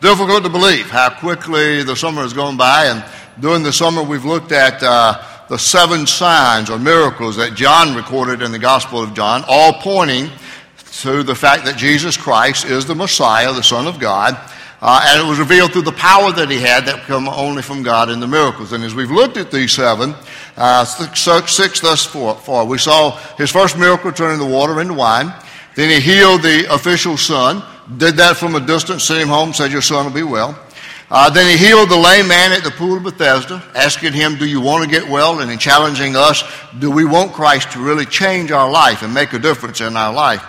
Difficult to believe how quickly the summer has gone by, and during the summer we've looked at uh, the seven signs or miracles that John recorded in the Gospel of John, all pointing to the fact that Jesus Christ is the Messiah, the Son of God. Uh, and it was revealed through the power that he had that come only from God in the miracles. And as we've looked at these seven, uh, six, six thus far, we saw his first miracle turning the water into wine. Then he healed the official's son, did that from a distance, sent him home, said, Your son will be well. Uh, then he healed the lame man at the pool of Bethesda, asking him, Do you want to get well? And in challenging us, Do we want Christ to really change our life and make a difference in our life?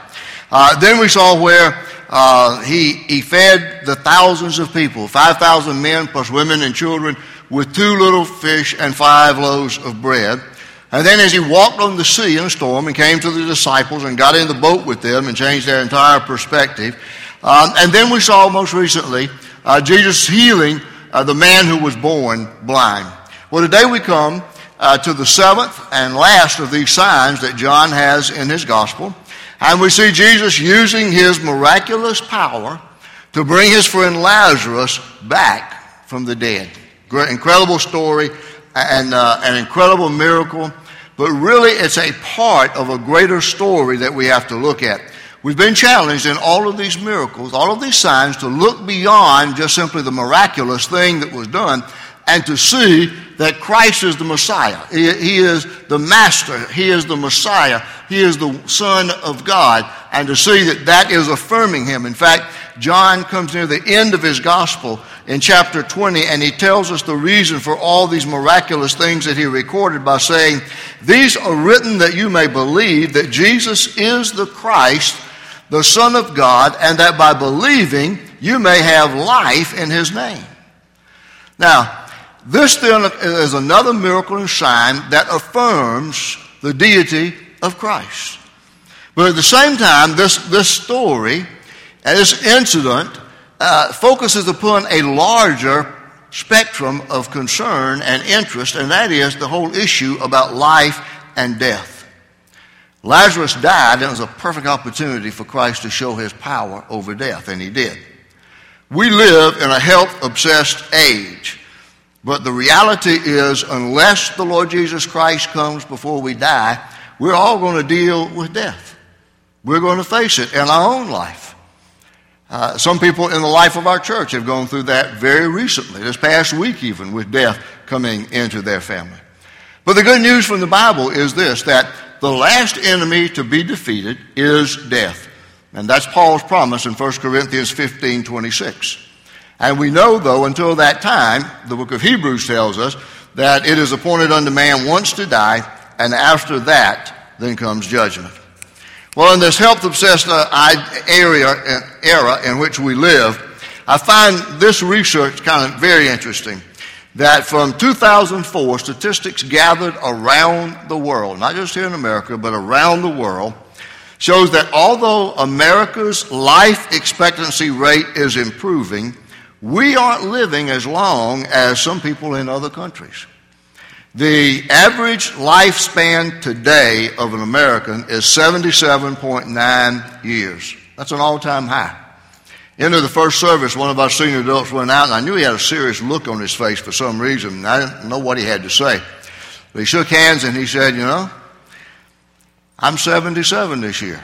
Uh, then we saw where uh, he, he fed the thousands of people, 5,000 men plus women and children, with two little fish and five loaves of bread. And then as he walked on the sea in a storm and came to the disciples and got in the boat with them and changed their entire perspective. Um, and then we saw most recently uh, Jesus healing uh, the man who was born blind. Well, today we come uh, to the seventh and last of these signs that John has in his gospel. And we see Jesus using his miraculous power to bring his friend Lazarus back from the dead. Great, incredible story and uh, an incredible miracle, but really it's a part of a greater story that we have to look at. We've been challenged in all of these miracles, all of these signs, to look beyond just simply the miraculous thing that was done and to see that Christ is the Messiah. He, he, is the Master. He is the Messiah. He is the Son of God. And to see that that is affirming him. In fact, John comes near the end of his gospel in chapter 20 and he tells us the reason for all these miraculous things that he recorded by saying, These are written that you may believe that Jesus is the Christ, the Son of God, and that by believing you may have life in his name. Now, this then is another miracle and sign that affirms the deity of Christ. But at the same time, this, this story, and this incident, uh, focuses upon a larger spectrum of concern and interest, and that is the whole issue about life and death. Lazarus died, and it was a perfect opportunity for Christ to show his power over death, and he did. We live in a health obsessed age. But the reality is, unless the Lord Jesus Christ comes before we die, we're all going to deal with death. We're going to face it in our own life. Uh, some people in the life of our church have gone through that very recently, this past week even, with death coming into their family. But the good news from the Bible is this that the last enemy to be defeated is death. And that's Paul's promise in 1 Corinthians 15 26. And we know, though, until that time, the book of Hebrews tells us that it is appointed unto man once to die, and after that, then comes judgment. Well, in this health obsessed uh, area, uh, era in which we live, I find this research kind of very interesting. That from 2004, statistics gathered around the world, not just here in America, but around the world, shows that although America's life expectancy rate is improving, we aren't living as long as some people in other countries. The average lifespan today of an American is 77.9 years. That's an all time high. Into the first service, one of our senior adults went out, and I knew he had a serious look on his face for some reason. I didn't know what he had to say. But he shook hands and he said, You know, I'm 77 this year.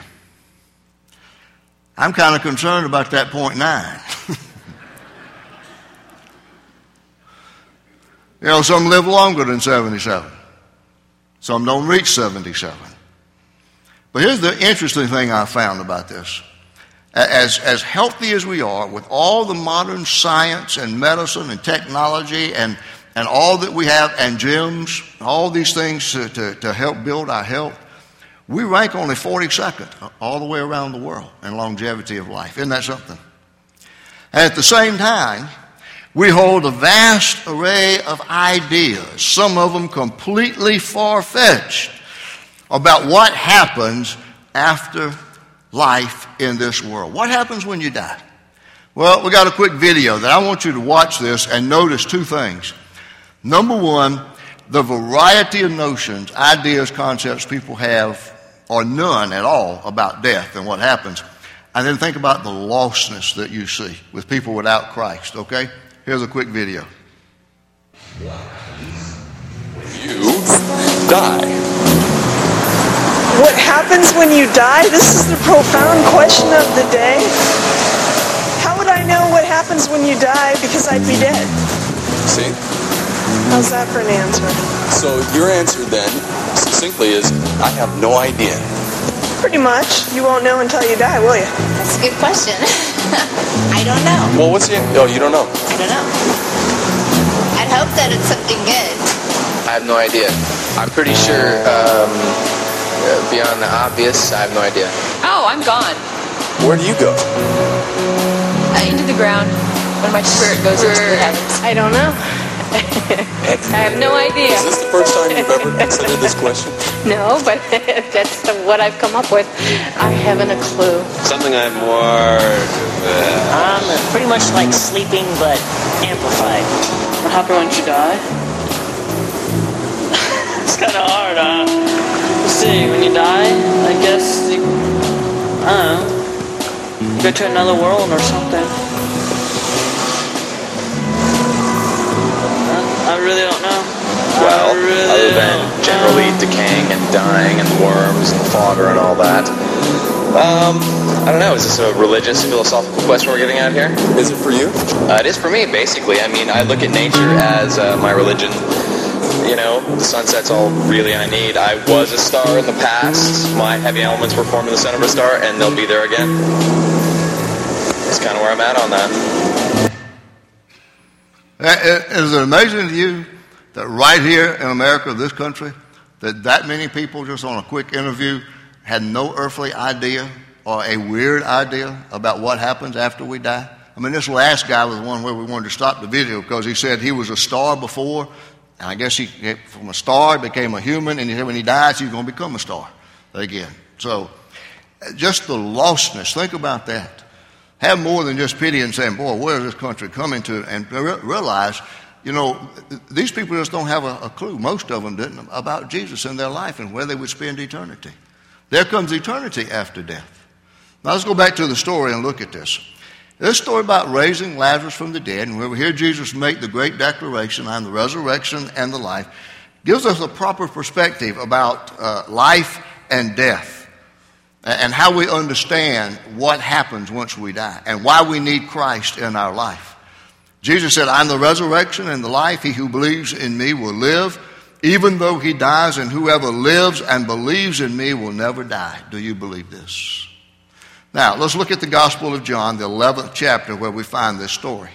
I'm kind of concerned about that point nine. You know, some live longer than 77. Some don't reach 77. But here's the interesting thing I found about this. As, as healthy as we are, with all the modern science and medicine and technology and, and all that we have, and gyms, all these things to, to, to help build our health, we rank only 42nd all the way around the world in longevity of life. Isn't that something? At the same time, we hold a vast array of ideas, some of them completely far fetched, about what happens after life in this world. What happens when you die? Well, we got a quick video that I want you to watch this and notice two things. Number one, the variety of notions, ideas, concepts people have, or none at all, about death and what happens. And then think about the lostness that you see with people without Christ, okay? Here's a quick video. You die. What happens when you die? This is the profound question of the day. How would I know what happens when you die because I'd be dead? See? How's that for an answer? So your answer then, succinctly, is I have no idea. Pretty much. You won't know until you die, will you? That's a good question. I don't know. Well, what's the? Oh, you don't know. I don't know. I'd hope that it's something good. I have no idea. I'm pretty sure, um, beyond the obvious, I have no idea. Oh, I'm gone. Where do you go? Uh, into the ground when my spirit goes into the heavens. I don't know. I have no idea. Is this the first time you've ever considered this question? No, but that's the, what I've come up with. I haven't a clue. Something I'm more. Uh, Um, pretty much like sleeping, but amplified. What happened when you die? it's kind of hard, huh? Let's see, when you die, I guess you, I don't know, you go to another world or something. I I really don't know. Well, really other than generally know. decaying and dying and worms and the fodder and all that. Um, I don't know. Is this a religious, philosophical question we're getting at here? Is it for you? Uh, it is for me, basically. I mean, I look at nature as uh, my religion. You know, the sunset's all really I need. I was a star in the past. My heavy elements were formed in the center of a star, and they'll be there again. That's kind of where I'm at on that. Uh, it amazing to you that right here in America, this country, that that many people just on a quick interview had no earthly idea or a weird idea about what happens after we die? I mean, this last guy was the one where we wanted to stop the video because he said he was a star before, and I guess he from a star became a human, and he said when he dies, he's going to become a star again. So, just the lostness. Think about that. Have more than just pity and saying, "Boy, where is this country coming to?" And re- realize, you know, these people just don't have a, a clue. Most of them didn't about Jesus in their life and where they would spend eternity. There comes eternity after death. Now let's go back to the story and look at this. This story about raising Lazarus from the dead, and where we hear Jesus make the great declaration, "I'm the resurrection and the life," gives us a proper perspective about uh, life and death and how we understand what happens once we die and why we need Christ in our life. Jesus said, I'm the resurrection and the life. He who believes in me will live, even though he dies, and whoever lives and believes in me will never die. Do you believe this? Now, let's look at the Gospel of John, the 11th chapter, where we find this story.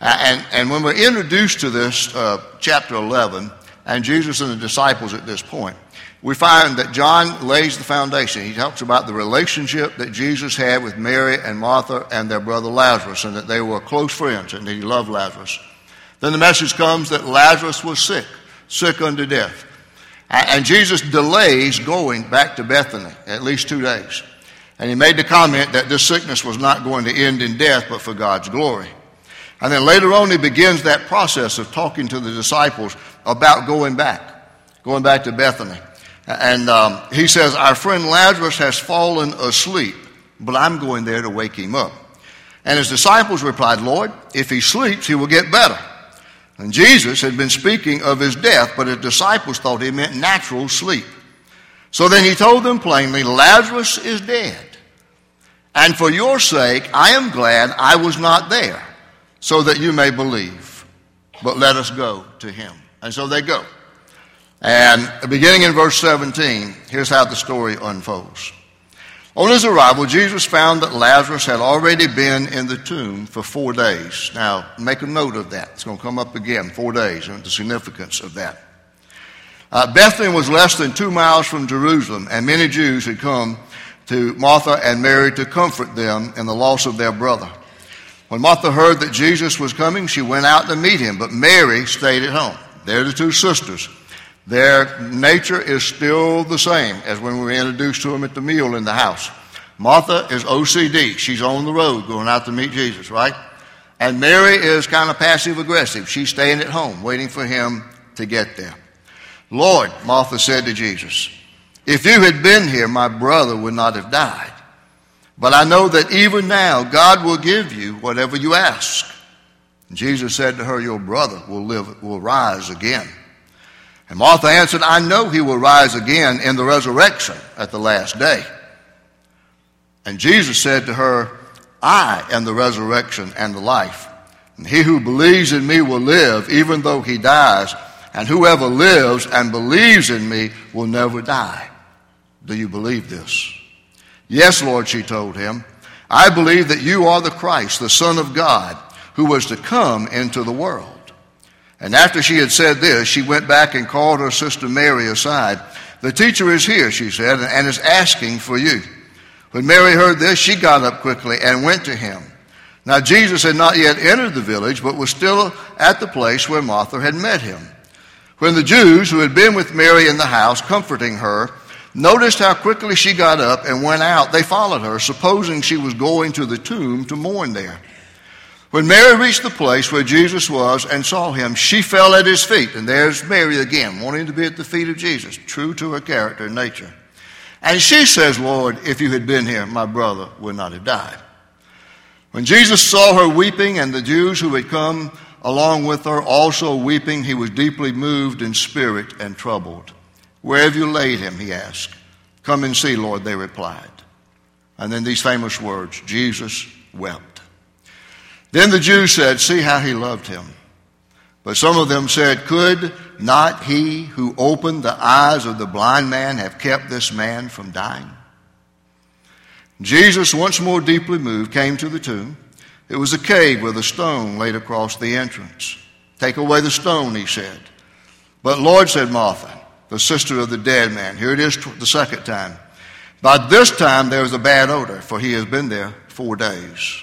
And, and when we're introduced to this, uh, chapter 11, and Jesus and the disciples at this point, we find that John lays the foundation. He talks about the relationship that Jesus had with Mary and Martha and their brother Lazarus, and that they were close friends and that he loved Lazarus. Then the message comes that Lazarus was sick, sick unto death. And Jesus delays going back to Bethany at least two days. And he made the comment that this sickness was not going to end in death, but for God's glory. And then later on, he begins that process of talking to the disciples about going back, going back to Bethany. And um, he says, Our friend Lazarus has fallen asleep, but I'm going there to wake him up. And his disciples replied, Lord, if he sleeps, he will get better. And Jesus had been speaking of his death, but his disciples thought he meant natural sleep. So then he told them plainly, Lazarus is dead. And for your sake, I am glad I was not there, so that you may believe. But let us go to him. And so they go. And beginning in verse 17, here's how the story unfolds. On his arrival, Jesus found that Lazarus had already been in the tomb for four days. Now, make a note of that. It's going to come up again, four days, and the significance of that. Uh, Bethany was less than two miles from Jerusalem, and many Jews had come to Martha and Mary to comfort them in the loss of their brother. When Martha heard that Jesus was coming, she went out to meet him, but Mary stayed at home. They're the two sisters. Their nature is still the same as when we were introduced to them at the meal in the house. Martha is OCD. She's on the road going out to meet Jesus, right? And Mary is kind of passive aggressive. She's staying at home waiting for him to get there. Lord, Martha said to Jesus, if you had been here, my brother would not have died. But I know that even now God will give you whatever you ask. And Jesus said to her, Your brother will live will rise again. And Martha answered, I know he will rise again in the resurrection at the last day. And Jesus said to her, I am the resurrection and the life. And he who believes in me will live even though he dies. And whoever lives and believes in me will never die. Do you believe this? Yes, Lord, she told him. I believe that you are the Christ, the Son of God, who was to come into the world. And after she had said this, she went back and called her sister Mary aside. The teacher is here, she said, and is asking for you. When Mary heard this, she got up quickly and went to him. Now, Jesus had not yet entered the village, but was still at the place where Martha had met him. When the Jews who had been with Mary in the house, comforting her, noticed how quickly she got up and went out, they followed her, supposing she was going to the tomb to mourn there. When Mary reached the place where Jesus was and saw him, she fell at his feet. And there's Mary again, wanting to be at the feet of Jesus, true to her character and nature. And she says, Lord, if you had been here, my brother would not have died. When Jesus saw her weeping and the Jews who had come along with her also weeping, he was deeply moved in spirit and troubled. Where have you laid him? he asked. Come and see, Lord, they replied. And then these famous words Jesus wept. Then the Jews said, See how he loved him. But some of them said, Could not he who opened the eyes of the blind man have kept this man from dying? Jesus, once more deeply moved, came to the tomb. It was a cave with a stone laid across the entrance. Take away the stone, he said. But Lord, said Martha, the sister of the dead man, here it is the second time. By this time there was a bad odor, for he has been there four days.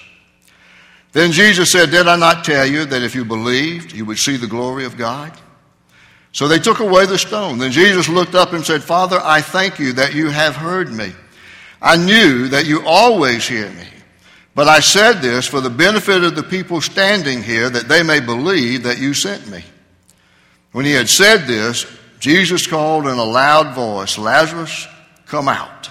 Then Jesus said, Did I not tell you that if you believed, you would see the glory of God? So they took away the stone. Then Jesus looked up and said, Father, I thank you that you have heard me. I knew that you always hear me. But I said this for the benefit of the people standing here, that they may believe that you sent me. When he had said this, Jesus called in a loud voice, Lazarus, come out.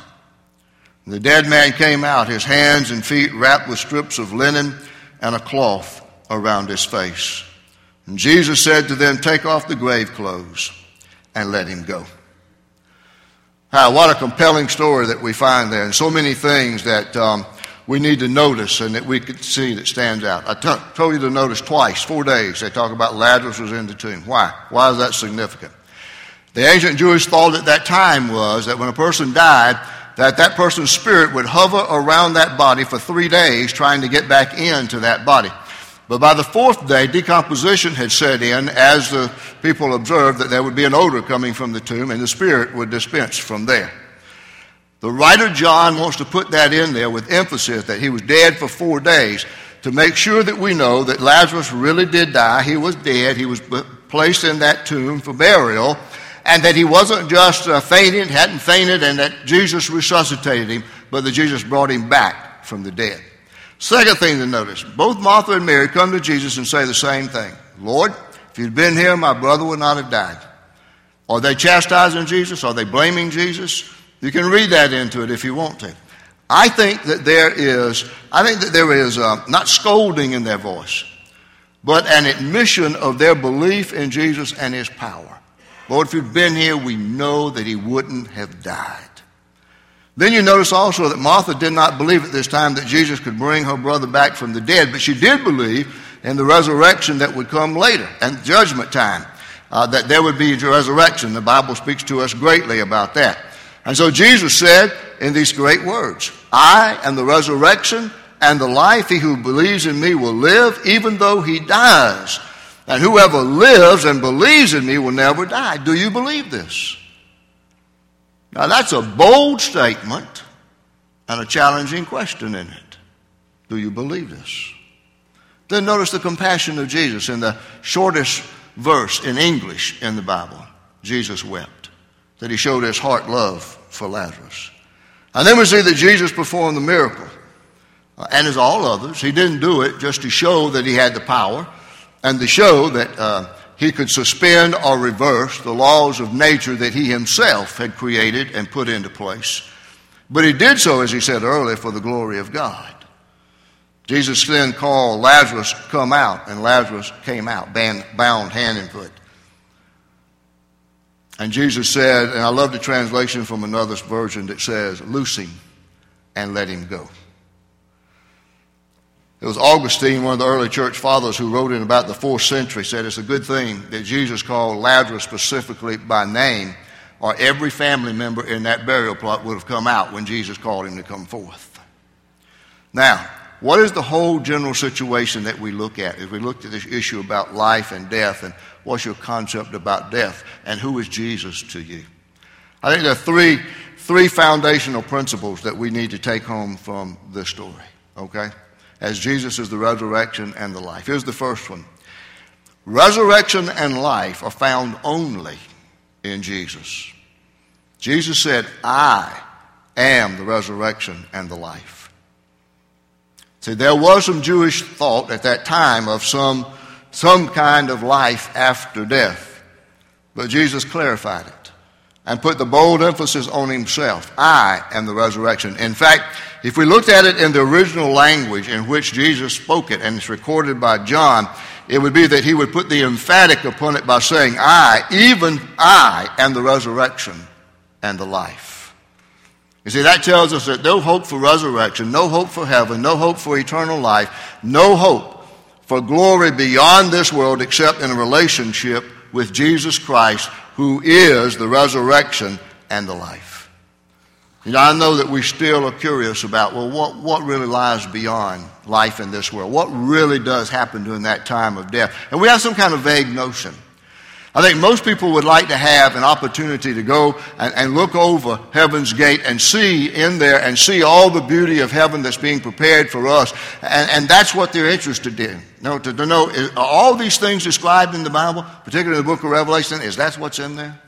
The dead man came out, his hands and feet wrapped with strips of linen and a cloth around his face. And Jesus said to them, Take off the grave clothes and let him go. Ah, what a compelling story that we find there, and so many things that um, we need to notice and that we could see that stands out. I t- told you to notice twice, four days, they talk about Lazarus was in the tomb. Why? Why is that significant? The ancient Jewish thought at that time was that when a person died, that that person's spirit would hover around that body for three days trying to get back into that body. But by the fourth day, decomposition had set in as the people observed that there would be an odor coming from the tomb and the spirit would dispense from there. The writer John wants to put that in there with emphasis that he was dead for four days to make sure that we know that Lazarus really did die. He was dead. He was placed in that tomb for burial and that he wasn't just uh, fainted, hadn't fainted, and that Jesus resuscitated him, but that Jesus brought him back from the dead. Second thing to notice both Martha and Mary come to Jesus and say the same thing Lord, if you'd been here, my brother would not have died. Are they chastising Jesus? Are they blaming Jesus? You can read that into it if you want to. I think that there is, I think that there is uh, not scolding in their voice, but an admission of their belief in Jesus and his power. Lord, if you'd been here, we know that he wouldn't have died. Then you notice also that Martha did not believe at this time that Jesus could bring her brother back from the dead, but she did believe in the resurrection that would come later and judgment time, uh, that there would be a resurrection. The Bible speaks to us greatly about that. And so Jesus said in these great words, I am the resurrection and the life. He who believes in me will live even though he dies. And whoever lives and believes in me will never die. Do you believe this? Now, that's a bold statement and a challenging question in it. Do you believe this? Then notice the compassion of Jesus in the shortest verse in English in the Bible. Jesus wept, that he showed his heart love for Lazarus. And then we see that Jesus performed the miracle. Uh, and as all others, he didn't do it just to show that he had the power and to show that uh, he could suspend or reverse the laws of nature that he himself had created and put into place. But he did so, as he said earlier, for the glory of God. Jesus then called Lazarus, come out, and Lazarus came out, bound hand and foot. And Jesus said, and I love the translation from another version that says, Loose him and let him go. It was Augustine, one of the early church fathers, who wrote in about the fourth century, said it's a good thing that Jesus called Lazarus specifically by name, or every family member in that burial plot would have come out when Jesus called him to come forth. Now, what is the whole general situation that we look at as we look at this issue about life and death and what's your concept about death and who is Jesus to you? I think there are three, three foundational principles that we need to take home from this story, okay? As Jesus is the resurrection and the life. Here's the first one resurrection and life are found only in Jesus. Jesus said, I am the resurrection and the life. See, there was some Jewish thought at that time of some some kind of life after death. But Jesus clarified it and put the bold emphasis on himself. I am the resurrection. In fact, if we looked at it in the original language in which Jesus spoke it, and it's recorded by John, it would be that he would put the emphatic upon it by saying, I, even I, am the resurrection and the life. You see, that tells us that no hope for resurrection, no hope for heaven, no hope for eternal life, no hope for glory beyond this world except in a relationship with Jesus Christ, who is the resurrection and the life. You know, I know that we still are curious about, well, what, what really lies beyond life in this world? What really does happen during that time of death? And we have some kind of vague notion. I think most people would like to have an opportunity to go and, and, look over heaven's gate and see in there and see all the beauty of heaven that's being prepared for us. And, and that's what they're interested in. Know, to, to know, all these things described in the Bible, particularly in the book of Revelation, is that what's in there?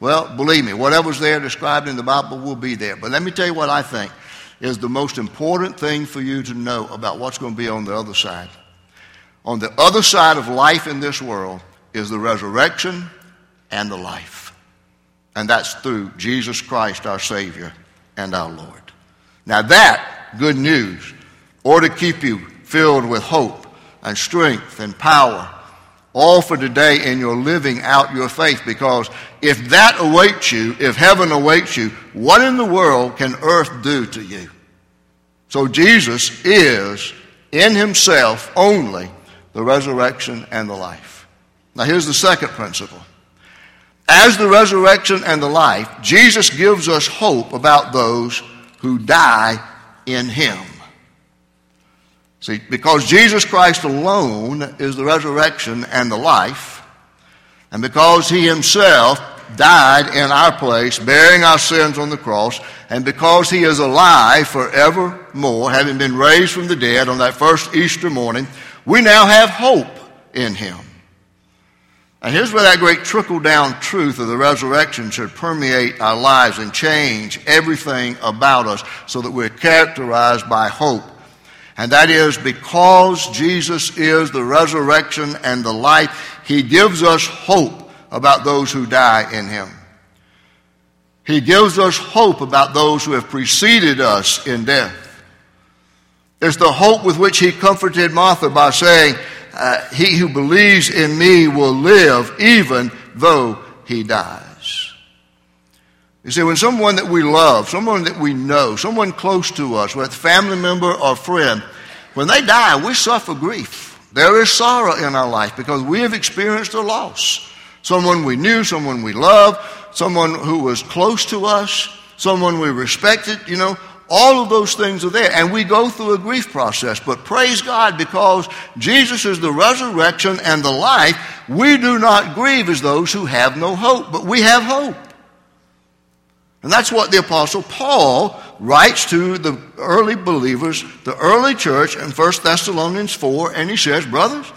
Well, believe me, whatever's there described in the Bible will be there. But let me tell you what I think is the most important thing for you to know about what's going to be on the other side. On the other side of life in this world, is the resurrection and the life. And that's through Jesus Christ, our Savior and our Lord. Now, that good news ought to keep you filled with hope and strength and power, all for today in your living out your faith. Because if that awaits you, if heaven awaits you, what in the world can earth do to you? So, Jesus is in Himself only the resurrection and the life. Now, here's the second principle. As the resurrection and the life, Jesus gives us hope about those who die in Him. See, because Jesus Christ alone is the resurrection and the life, and because He Himself died in our place, bearing our sins on the cross, and because He is alive forevermore, having been raised from the dead on that first Easter morning, we now have hope in Him. And here's where that great trickle down truth of the resurrection should permeate our lives and change everything about us so that we're characterized by hope. And that is because Jesus is the resurrection and the life, He gives us hope about those who die in Him. He gives us hope about those who have preceded us in death. It's the hope with which He comforted Martha by saying, uh, he who believes in me will live even though he dies. You see, when someone that we love, someone that we know, someone close to us, whether family member or friend, when they die, we suffer grief. There is sorrow in our life because we have experienced a loss. Someone we knew, someone we loved, someone who was close to us, someone we respected, you know, all of those things are there. And we go through a grief process. But praise God, because Jesus is the resurrection and the life, we do not grieve as those who have no hope, but we have hope. And that's what the Apostle Paul writes to the early believers, the early church in 1 Thessalonians 4, and he says, Brothers,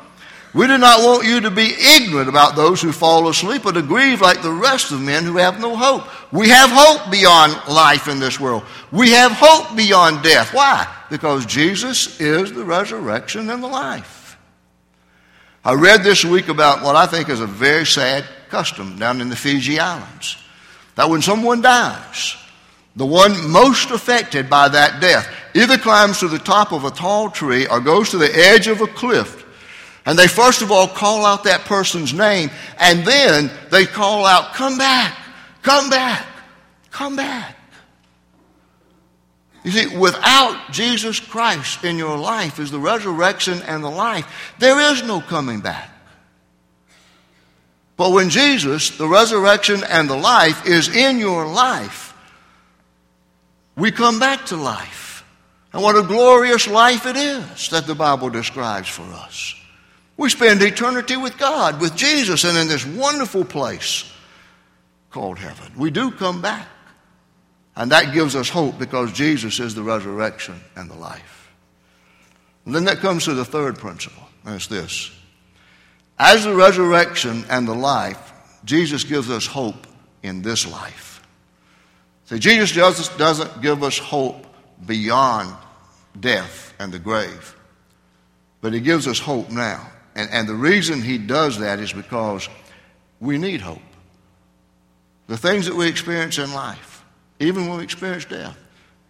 we do not want you to be ignorant about those who fall asleep or to grieve like the rest of men who have no hope. We have hope beyond life in this world. We have hope beyond death. Why? Because Jesus is the resurrection and the life. I read this week about what I think is a very sad custom down in the Fiji Islands. That when someone dies, the one most affected by that death, either climbs to the top of a tall tree or goes to the edge of a cliff. And they first of all call out that person's name, and then they call out, Come back, come back, come back. You see, without Jesus Christ in your life is the resurrection and the life. There is no coming back. But when Jesus, the resurrection and the life, is in your life, we come back to life. And what a glorious life it is that the Bible describes for us. We spend eternity with God, with Jesus, and in this wonderful place called heaven. We do come back. And that gives us hope because Jesus is the resurrection and the life. And then that comes to the third principle, and it's this. As the resurrection and the life, Jesus gives us hope in this life. See, Jesus doesn't give us hope beyond death and the grave, but He gives us hope now. And, and the reason He does that is because we need hope. The things that we experience in life, even when we experience death,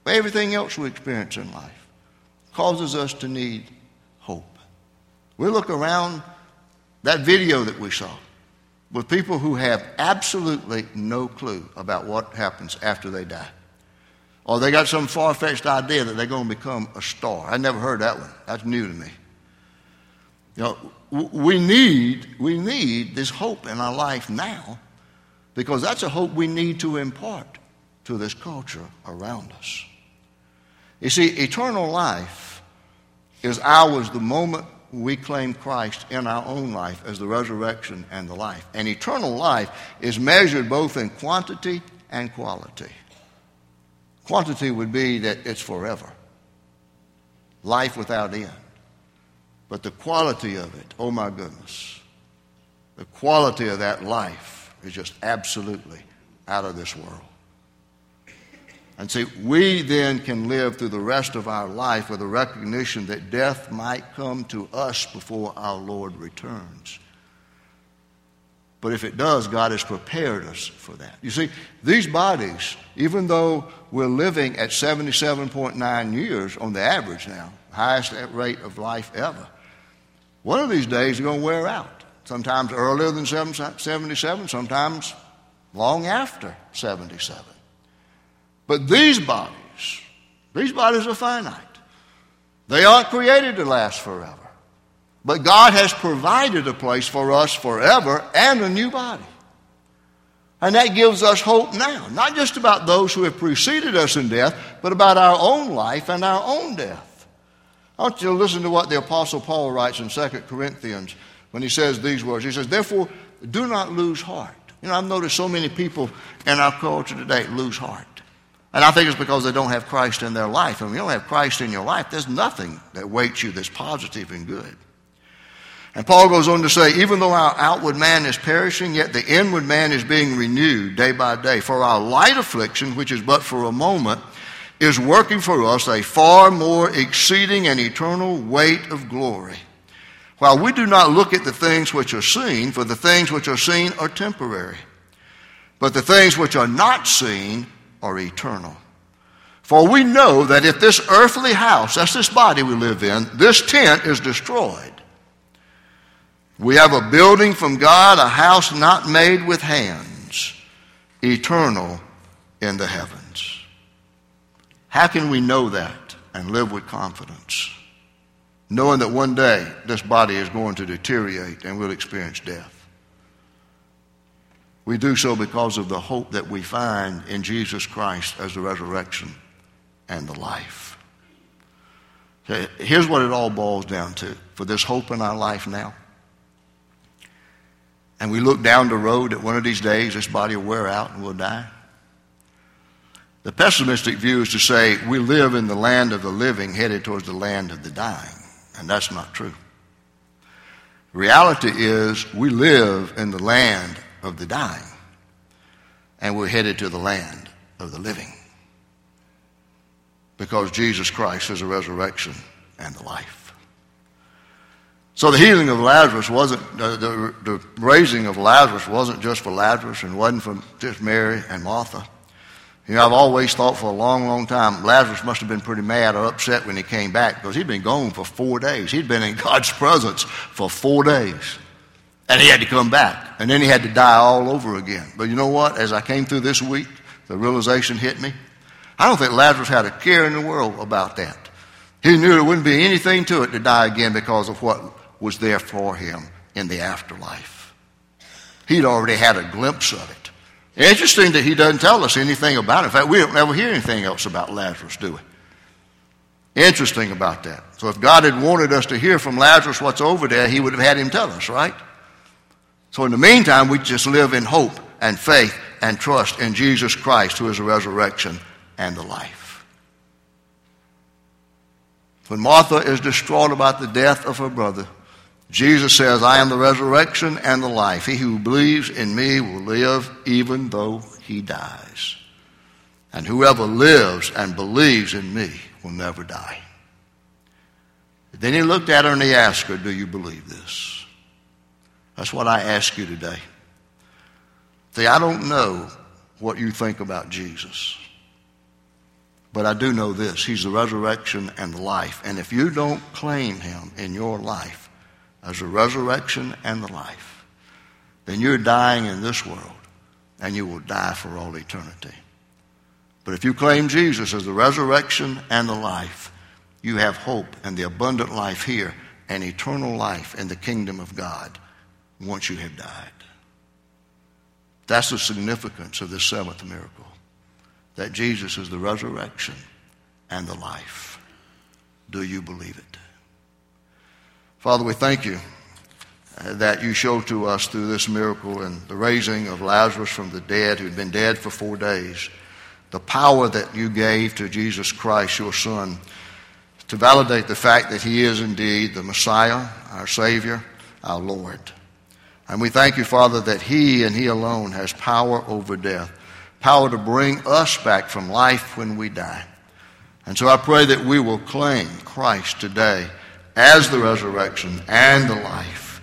everything else we experience in life, causes us to need hope. We look around that video that we saw with people who have absolutely no clue about what happens after they die. Or they got some far fetched idea that they're going to become a star. I never heard that one. That's new to me. You know, we need, we need this hope in our life now because that's a hope we need to impart to this culture around us. You see, eternal life is ours the moment we claim Christ in our own life as the resurrection and the life. And eternal life is measured both in quantity and quality. Quantity would be that it's forever, life without end. But the quality of it, oh my goodness, the quality of that life is just absolutely out of this world. And see, we then can live through the rest of our life with a recognition that death might come to us before our Lord returns. But if it does, God has prepared us for that. You see, these bodies, even though we're living at 77.9 years on the average now, highest rate of life ever, one of these days are going to wear out. Sometimes earlier than 77, sometimes long after 77. But these bodies, these bodies are finite. They aren't created to last forever. But God has provided a place for us forever and a new body. And that gives us hope now, not just about those who have preceded us in death, but about our own life and our own death. I want you to listen to what the Apostle Paul writes in 2 Corinthians when he says these words. He says, Therefore, do not lose heart. You know, I've noticed so many people in our culture today lose heart. And I think it's because they don't have Christ in their life. And when you don't have Christ in your life, there's nothing that waits you that's positive and good. And Paul goes on to say, even though our outward man is perishing, yet the inward man is being renewed day by day. For our light affliction, which is but for a moment, is working for us a far more exceeding and eternal weight of glory. While we do not look at the things which are seen, for the things which are seen are temporary, but the things which are not seen are eternal. For we know that if this earthly house, that's this body we live in, this tent is destroyed, we have a building from God, a house not made with hands, eternal in the heavens. How can we know that and live with confidence? Knowing that one day this body is going to deteriorate and we'll experience death. We do so because of the hope that we find in Jesus Christ as the resurrection and the life. Here's what it all boils down to for this hope in our life now. And we look down the road that one of these days this body will wear out and we'll die. The pessimistic view is to say we live in the land of the living headed towards the land of the dying. And that's not true. Reality is we live in the land of the dying, and we're headed to the land of the living. Because Jesus Christ is the resurrection and the life. So the healing of Lazarus wasn't, the, the raising of Lazarus wasn't just for Lazarus and wasn't for just Mary and Martha. You know, I've always thought for a long, long time Lazarus must have been pretty mad or upset when he came back because he'd been gone for four days. He'd been in God's presence for four days. And he had to come back. And then he had to die all over again. But you know what? As I came through this week, the realization hit me. I don't think Lazarus had a care in the world about that. He knew there wouldn't be anything to it to die again because of what was there for him in the afterlife. He'd already had a glimpse of it. Interesting that he doesn't tell us anything about it. In fact, we don't ever hear anything else about Lazarus, do we? Interesting about that. So if God had wanted us to hear from Lazarus what's over there, he would have had him tell us, right? So in the meantime, we just live in hope and faith and trust in Jesus Christ, who is the resurrection and the life. When Martha is distraught about the death of her brother, Jesus says, I am the resurrection and the life. He who believes in me will live even though he dies. And whoever lives and believes in me will never die. Then he looked at her and he asked her, Do you believe this? That's what I ask you today. See, I don't know what you think about Jesus. But I do know this He's the resurrection and the life. And if you don't claim Him in your life, as the resurrection and the life, then you're dying in this world and you will die for all eternity. But if you claim Jesus as the resurrection and the life, you have hope and the abundant life here and eternal life in the kingdom of God once you have died. That's the significance of this seventh miracle that Jesus is the resurrection and the life. Do you believe it? Father, we thank you uh, that you showed to us through this miracle and the raising of Lazarus from the dead, who'd been dead for four days, the power that you gave to Jesus Christ, your Son, to validate the fact that he is indeed the Messiah, our Savior, our Lord. And we thank you, Father, that he and he alone has power over death, power to bring us back from life when we die. And so I pray that we will claim Christ today as the resurrection and the life.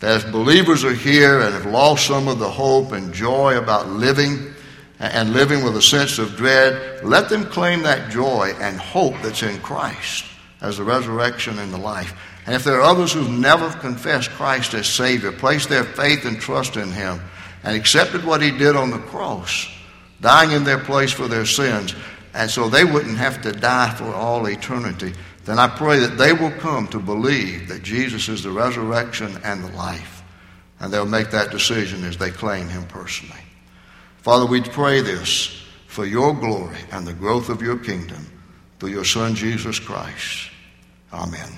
That as believers are here and have lost some of the hope and joy about living and living with a sense of dread, let them claim that joy and hope that's in Christ as the resurrection and the life. And if there are others who've never confessed Christ as Savior, placed their faith and trust in Him, and accepted what He did on the cross, dying in their place for their sins, and so they wouldn't have to die for all eternity, then I pray that they will come to believe that Jesus is the resurrection and the life. And they'll make that decision as they claim him personally. Father, we pray this for your glory and the growth of your kingdom through your Son, Jesus Christ. Amen.